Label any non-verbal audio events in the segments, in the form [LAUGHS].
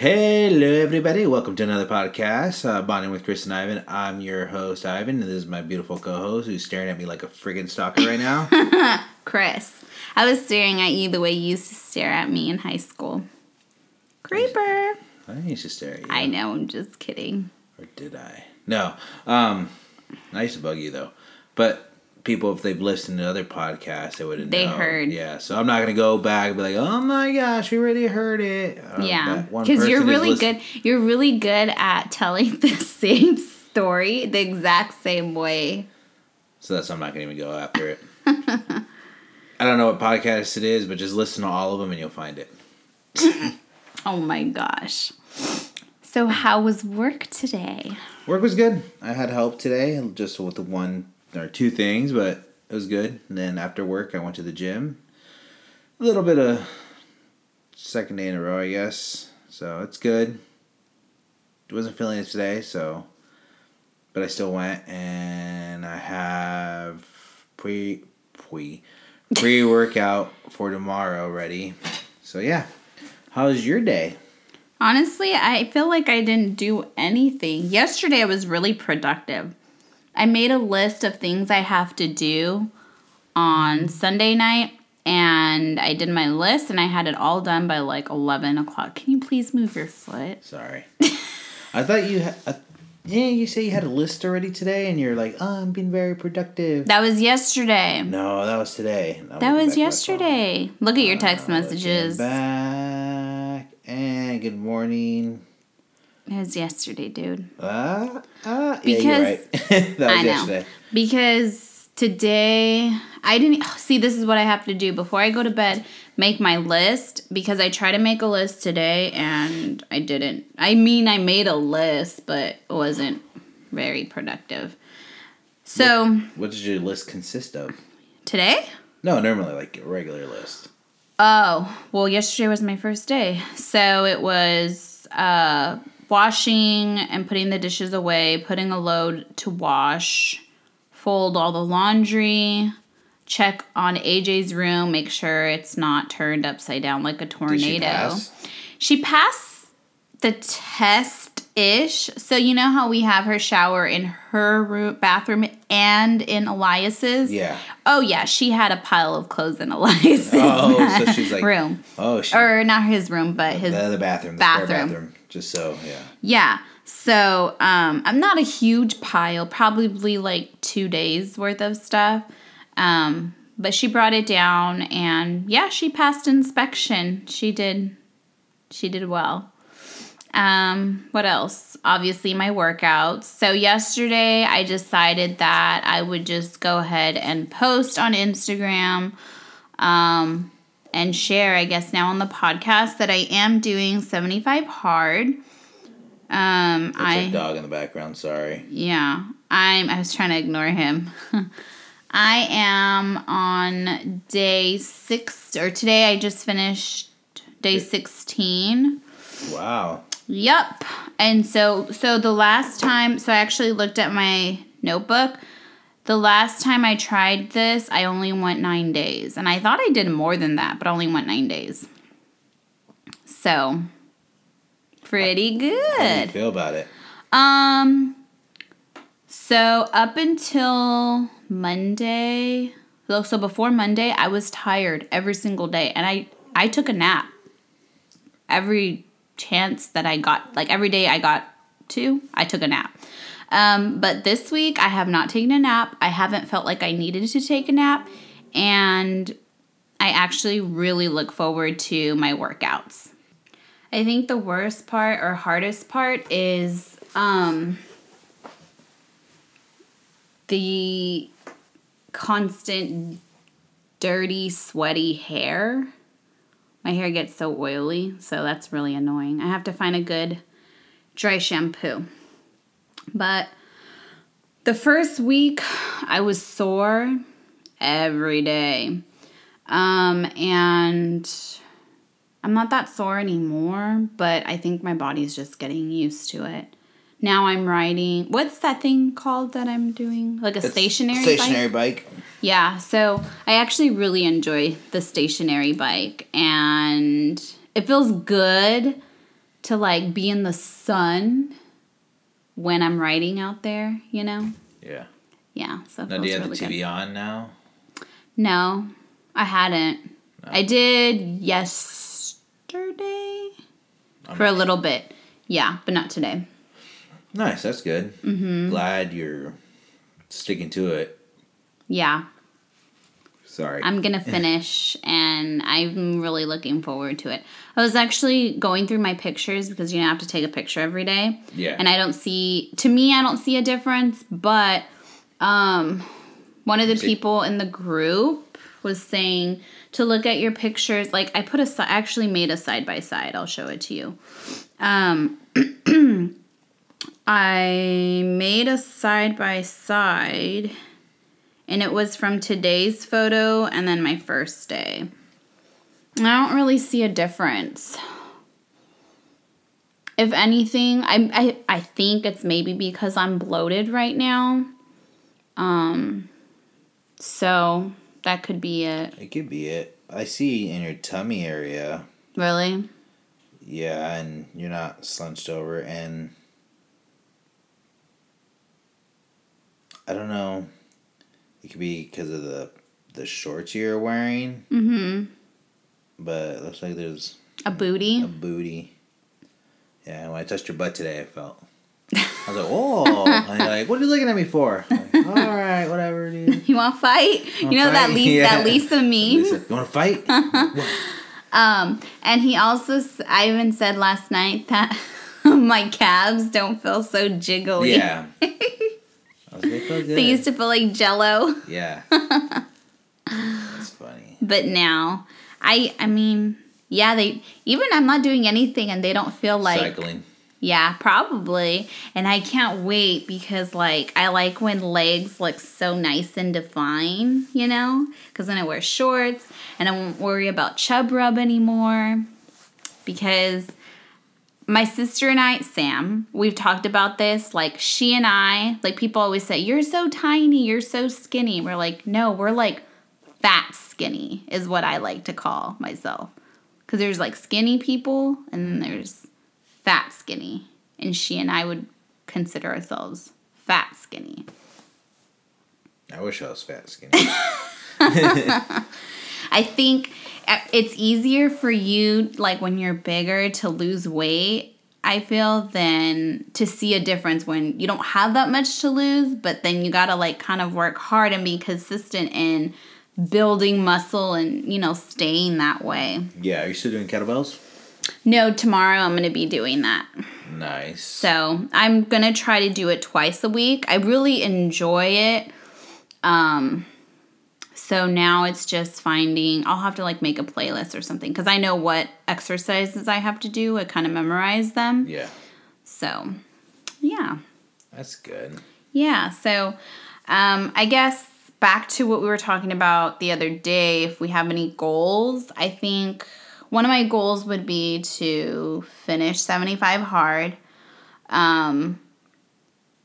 Hello, everybody. Welcome to another podcast, uh, Bonding with Chris and Ivan. I'm your host, Ivan, and this is my beautiful co host who's staring at me like a friggin' stalker right now. [LAUGHS] Chris. I was staring at you the way you used to stare at me in high school. Creeper. I used to stare at you. I know, I'm just kidding. Or did I? No. Um, I used to bug you, though. But people, if they've listened to other podcasts, they would have They heard. Yeah, so I'm not going to go back and be like, oh my gosh, we already heard it. Uh, yeah. Because you're really good. You're really good at telling [LAUGHS] the same story the exact same way. So that's I'm not going to even go after it. [LAUGHS] I don't know what podcast it is, but just listen to all of them and you'll find it. [LAUGHS] Oh my gosh. So, how was work today? Work was good. I had help today, just with the one or two things, but it was good. And then after work, I went to the gym. A little bit of second day in a row, I guess. So it's good. Wasn't feeling it today, so but I still went, and I have pre pre [LAUGHS] pre workout for tomorrow ready. So yeah, how's your day? Honestly, I feel like I didn't do anything. Yesterday, I was really productive. I made a list of things I have to do on Sunday night, and I did my list, and I had it all done by like 11 o'clock. Can you please move your foot? Sorry. I thought you had. Uh, yeah, you say you had a list already today, and you're like, "Oh, I'm being very productive." That was yesterday. no, that was today. That to was yesterday. Look at your text Uh, messages. Back and good morning. Was yesterday, dude. Ah, ah. Because- yeah, you're right. [LAUGHS] that was I know. yesterday. Because today I didn't [SIGHS] see this is what I have to do before I go to bed, make my list because I try to make a list today and I didn't. I mean I made a list, but it wasn't very productive. So, What did your list consist of? today? No, normally like a regular list. Oh, well, yesterday was my first day. So it was uh, washing and putting the dishes away, putting a load to wash, fold all the laundry, check on AJ's room, make sure it's not turned upside down like a Did tornado. she pass? She passed the test ish. So you know how we have her shower in her room, bathroom and in Elias's? Yeah. Oh yeah, she had a pile of clothes in [LAUGHS] Elias's Oh, so she's like, [LAUGHS] room. oh, she, Or not his room, but his the, the bathroom, the bathroom. bathroom. Just so, yeah. Yeah. So um I'm not a huge pile, probably like two days worth of stuff. Um, but she brought it down and yeah, she passed inspection. She did she did well. Um, what else? Obviously my workouts. So yesterday I decided that I would just go ahead and post on Instagram um and share I guess now on the podcast that I am doing 75 hard. Um That's I dog in the background. Sorry. yeah, I'm. I was trying to ignore him. [LAUGHS] I am on day six, or today I just finished day sixteen. Wow. Yep. And so, so the last time, so I actually looked at my notebook. The last time I tried this, I only went nine days, and I thought I did more than that, but I only went nine days. So, pretty good. How do you feel about it? Um so up until Monday, so so before Monday, I was tired every single day and I I took a nap. Every chance that I got, like every day I got to, I took a nap. Um, but this week I have not taken a nap. I haven't felt like I needed to take a nap and I actually really look forward to my workouts. I think the worst part or hardest part is um the constant dirty, sweaty hair. My hair gets so oily, so that's really annoying. I have to find a good dry shampoo. But the first week I was sore every day. Um and I'm not that sore anymore, but I think my body's just getting used to it. Now I'm riding. What's that thing called that I'm doing? Like a It's stationary stationary bike? bike. Yeah, so I actually really enjoy the stationary bike and it feels good to like be in the sun when I'm riding out there, you know? Yeah. Yeah, so Now, do you have really the good. TV on now? No, I hadn't. I did yesterday for a little bit. Yeah, but not today. Nice. That's good. Mm-hmm. Glad you're sticking to it. Yeah, Sorry. I'm gonna [LAUGHS] finish and I'm really looking forward to it. I was actually going through my pictures because you know have to take a picture every day. Yeah. And I don't see to me I don't see a difference, but um one of the See- people in the group was saying to look at your pictures like I put a actually made a side by side. I'll show it to you. Um [CLEARS THROAT] I made a side by side and it was from today's photo and then my first day. I don't really see a difference. If anything, I, I I think it's maybe because I'm bloated right now. Um so that could be it. it could be it. I see in your tummy area. Really? Yeah, and you're not slunched over, and I don't know. It could be because of the the shorts you're wearing, Mm-hmm. but it looks like there's A booty. a booty. Yeah, when I touched your butt today, I felt. [LAUGHS] I was like, "Oh!" And you're like, "What are you looking at me for?" Like, [LAUGHS] All right, whatever, dude. [LAUGHS] You want to fight? You know that fight? Lisa, Yeah. that Lisa meme. Lisa, you want to fight? Um, and he also, I even said last night that my calves don't feel so jiggly. yeah. I was like, they good. They used to feel like jello, Yeah. [LAUGHS] That's funny. but now, I, I mean, yeah, they, even I'm not doing anything and they don't feel like, Cycling. yeah, probably. And I can't wait because, like, I like when legs look so nice and defined, you know? Because then I wear shorts and I won't worry about chub rub anymore. Because my sister and I, Sam, we've talked about this. Like, she and I, like, people always say, You're so tiny, you're so skinny. We're like, No, we're like fat skinny, is what I like to call myself. Because there's like skinny people and then there's fat skinny. And she and I would consider ourselves fat skinny. I wish I was fat skinny. [LAUGHS] I think it's easier for you, like when you're bigger, to lose weight. I feel than to see a difference when you don't have that much to lose, but then you gotta like kind of work hard and be consistent in building muscle and you know staying that way. yeah, are you still doing kettlebells? No, tomorrow I'm gonna be doing that. Nice. So I'm gonna try to do it twice a week. I really enjoy it. Um, so now it's just finding. I'll have to like make a playlist or something because I know what exercises I have to do. I kind of memorize them. Yeah, So, yeah, that's good. yeah. So, um, I guess back to what we were talking about the other day. If we have any goals, I think one of my goals would be to finish 75 hard. Um,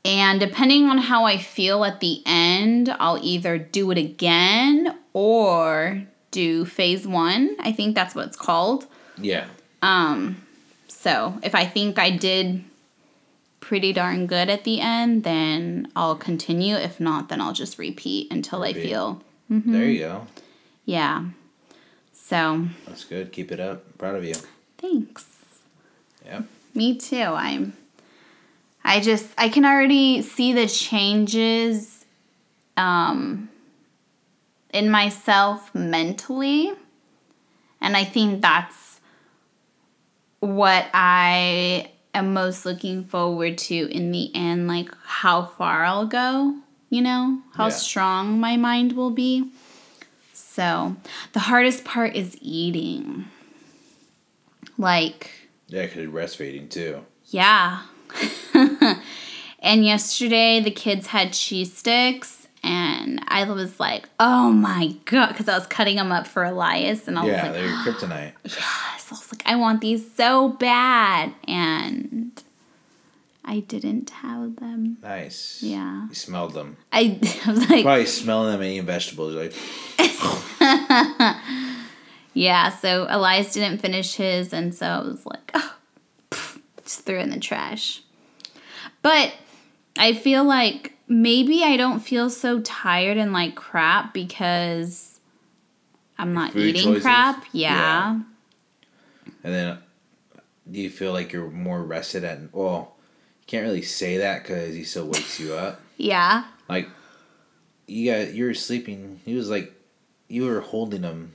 and depending on how I feel at the end, I'll either do it again or do phase one. I think that's what it's called. Yeah, Um, so if I think I did pretty darn good at the end, then I'll continue. If not, then I'll just repeat until I Repeat. feel, there you go. yeah. So That's good. Keep it up. Proud of you. thanks. Yep. Me too. I'm I just I can already see the changes um in myself mentally. And I think that's what I am most looking forward to in the end, like how far I'll go, you know, how Yeah. strong my mind will be. So, the hardest part is eating. Like Yeah, because breastfeeding too. yeah. [LAUGHS] and yesterday the kids had cheese sticks and I was like, "Oh my god," because I was cutting them up for Elias and I Yeah, was like, Yeah, they're [GASPS] kryptonite. "Yes." I was like, "I want these so bad." And I didn't have them. Nice. Yeah. You smelled them. I, [LAUGHS] I was like, Probably smelling them and eating vegetables. Like, [LAUGHS] yeah, so Elias didn't finish his and so I was like, oh, [LAUGHS] Just threw it in the trash. But I feel like maybe I don't feel so tired and like crap because I'm not food eating choices? crap. Yeah. Yeah. And then, do you feel like you're more rested at? Well, you can't really say that because he still wakes you up. [LAUGHS] Yeah. Like, you got you were sleeping. He was like, you were holding him.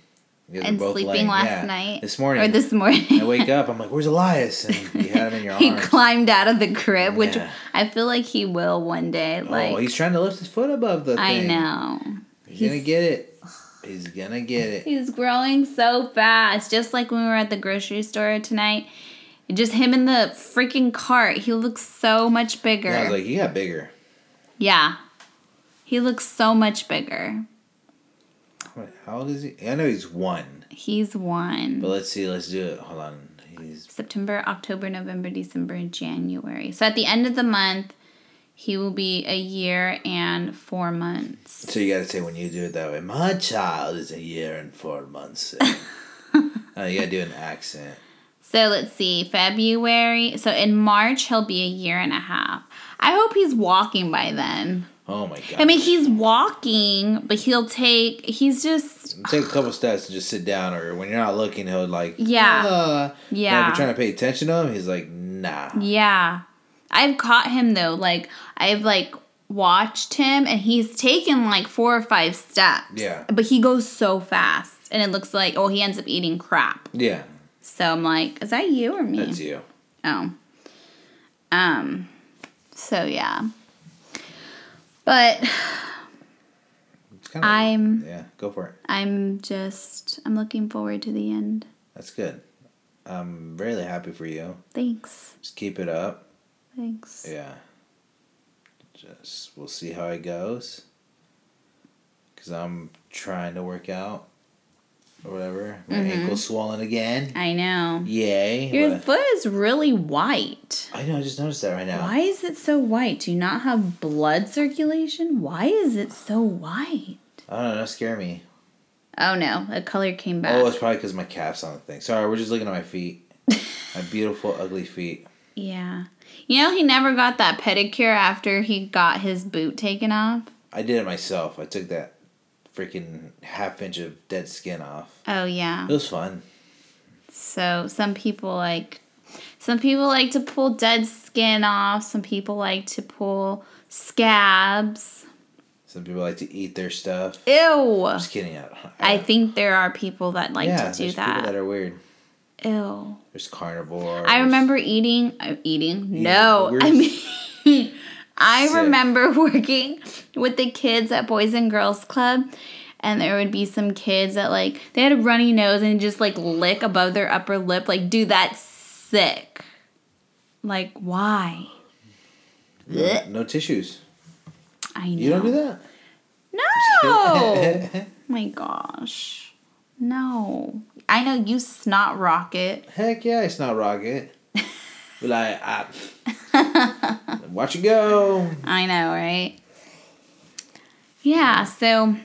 And both sleeping last yeah. night. This morning. Or this morning. I wake up. I'm like, "Where's Elias?" And you had him in your [LAUGHS] he climbed out of the crib, which Yeah. I feel like he will one day. Oh, like oh, he's trying to lift his foot above the I thing. know. He's, gonna get it. He's gonna get it. He's growing so fast. Just like when we were at the grocery store tonight. Just him in the freaking cart. He looks so much bigger. And I was like, "He got bigger." yeah. He looks so much bigger. How old is he? I know he's one. He's one. But let's see. Let's do it. Hold on. He's September, October, November, December, January. So at the end of the month, he will be a year and four months. so you gotta say when you do it that way. My child is a year and four months. [LAUGHS] oh, you gotta do an accent. So let's see, February. So in March, he'll be a year and a half. I hope he's walking by then. Oh my god. I mean, he's walking, but he'll take, he's just, take a couple steps to just sit down, or when you're not looking, he'll like Yeah. "Ah." And if yeah. you're trying to pay attention to him, he's like, nah. Yeah. I've caught him though. Like, I've like watched him and he's taken like four or five steps. Yeah. But he goes so fast. And it looks like, oh, he ends up eating crap. Yeah, So I'm like, is that you or me? that's you. Oh. Um. So yeah. But It's kind of. I'm Yeah, go for it. I'm just I'm looking forward to the end. That's good. I'm really happy for you. Thanks. Just keep it up. Thanks. Yeah. Just we'll see how it goes. Cause I'm trying to work out, or whatever. My Mhm. ankle's swollen again. I know. Yay! Your but- foot is really white. I know. I just noticed that right now. Why is it so white? Do you not have blood circulation? Why is it so white? I don't know. Scare me. Oh no, the color came back. Oh, it's probably because my calf's on the thing. Sorry, we're just looking at my feet. [LAUGHS] my beautiful, ugly feet. yeah. You know he never got that pedicure after he got his boot taken off? I did it myself. I took that freaking half inch of dead skin off. Oh yeah. It was fun. So some people like some people like to pull dead skin off, some people like to pull scabs. Some people like to eat their stuff. Ew. I'm Just kidding. I, I think there are people that like yeah, to do there's that. people that are weird. Ew. There's carnivore. I remember eating uh, eating. No, we're- I mean [LAUGHS] I Sick. remember [LAUGHS] working with the kids at Boys and Girls Club and there would be some kids that like they had a runny nose and just like lick above their upper lip like dude that's sick. Like why? no, no tissues. I know. You don't do that. No. [LAUGHS] Oh my gosh. No. I know you snot rocket. Heck yeah, it's not rocket. Be like, ah, [LAUGHS] watch it go. I know, right? Yeah, so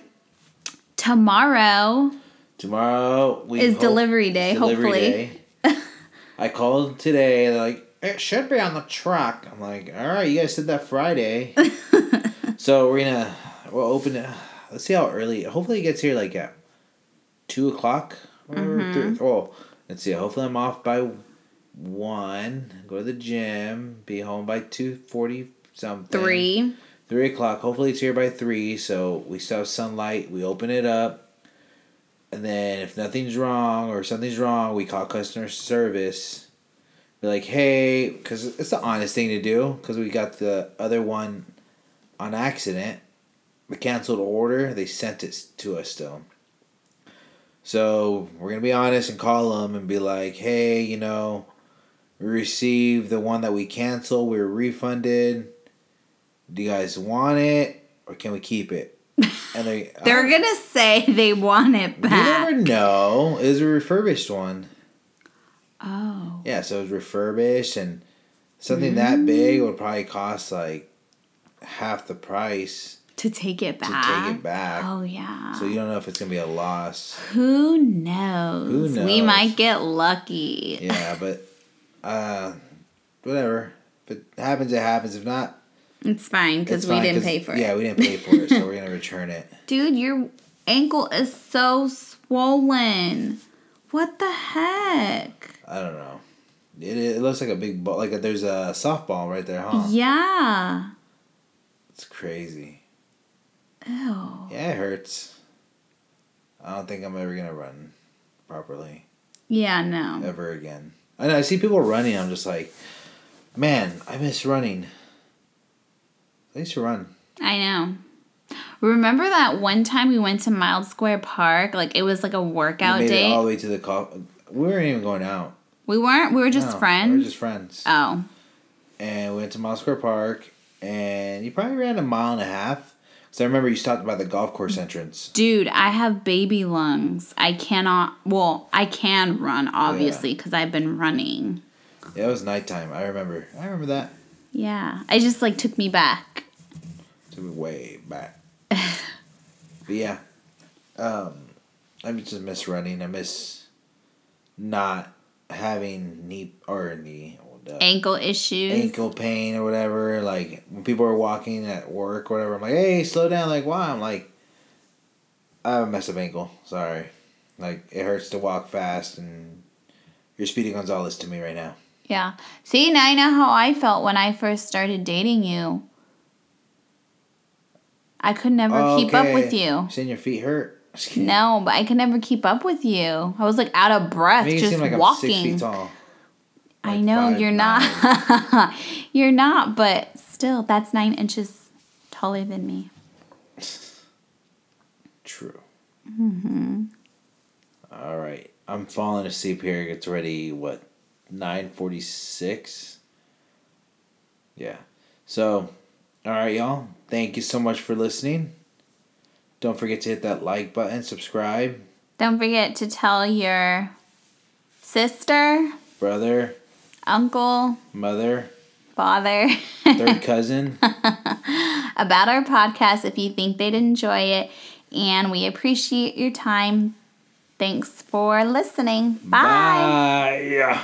tomorrow Tomorrow we Is hope- delivery day, delivery hopefully. day. [LAUGHS] I called today. They're like, it should be on the truck. I'm like, all right, you guys said that Friday. [LAUGHS] so we're gonna we'll open it. Let's see how early. Hopefully, it gets here like at two o'clock or Mm-hmm. three. Oh, let's see. Hopefully, I'm off by one. Go to the gym. Be home by two forty something. 3. Three o'clock. Hopefully it's here by three, so we still have sunlight. We open it up, and then if nothing's wrong or something's wrong, we call customer service. Be like, hey, because it's the honest thing to do. Because we got the other one on accident, the canceled order. They sent it to us still. So we're gonna be honest and call them and be like, hey, you know, we received the one that we canceled. We were refunded do you guys want it or can we keep it? [LAUGHS] And they They're going to say they want it back. you never know. It was a refurbished one. Oh. Yeah, so it was refurbished and something that big would probably cost like half the price To take it back. to take it back. Oh, yeah. So you don't know if it's gonna be a loss. Who knows? Who We might get lucky. Yeah, but uh whatever. If it happens, it happens. If not, It's fine because we fine, didn't pay for it. Yeah, we didn't pay for it, so we're gonna return it. [LAUGHS] Dude, your ankle is so swollen. What the heck? I don't know. It, it looks like a big ball. Like a, there's a softball right there, huh? Yeah. It's crazy. Ew. Yeah, it hurts. I don't think I'm ever gonna run properly Yeah, no. ever again. I know I see people running. I'm just like, man, I miss running. I used to run. I know. Remember that one time we went to Mile Square Park? Like it was like a We workout made it all the way to the. We weren't even going out. we weren't. We were just No, friends. We were just friends. oh, and we went to Mile Square Park, and you probably ran a mile and a half. Because I remember you stopped by the golf course entrance. dude, I have baby lungs. I cannot. Well, I can run obviously because I've been running. Yeah, it was nighttime. I remember. I remember that. Yeah, I just like took me back. Took me way back. [LAUGHS] but yeah, um, I just miss running. I miss not having knee or knee uh, Ankle issues. ankle pain or whatever. Like when people are walking at work, or whatever. I'm like, hey, slow down. Like why? I'm like, I have a messed up ankle. Sorry. Like it hurts to walk fast, and you're Speedy Gonzalez to me right now. Yeah. See, now I know how I felt when I first started dating you. I could never keep up with you. Seeing your feet hurt. [LAUGHS] No, but I could never keep up with you. I was like out of breath just seem like walking. Tall. I know five you're nine. not. [LAUGHS] you're not, but still, that's nine inches taller than me. True. Mm-hmm. All right. I'm falling asleep here. It's already, what, 9.46? Yeah. So, all right, y'all. Thank you so much for listening. Don't forget to hit that like button, subscribe, Don't forget to tell your sister, brother, uncle, mother, father third [LAUGHS] cousin. about our podcast if you think they'd enjoy it. And we appreciate your time. Thanks for listening. Bye. Bye.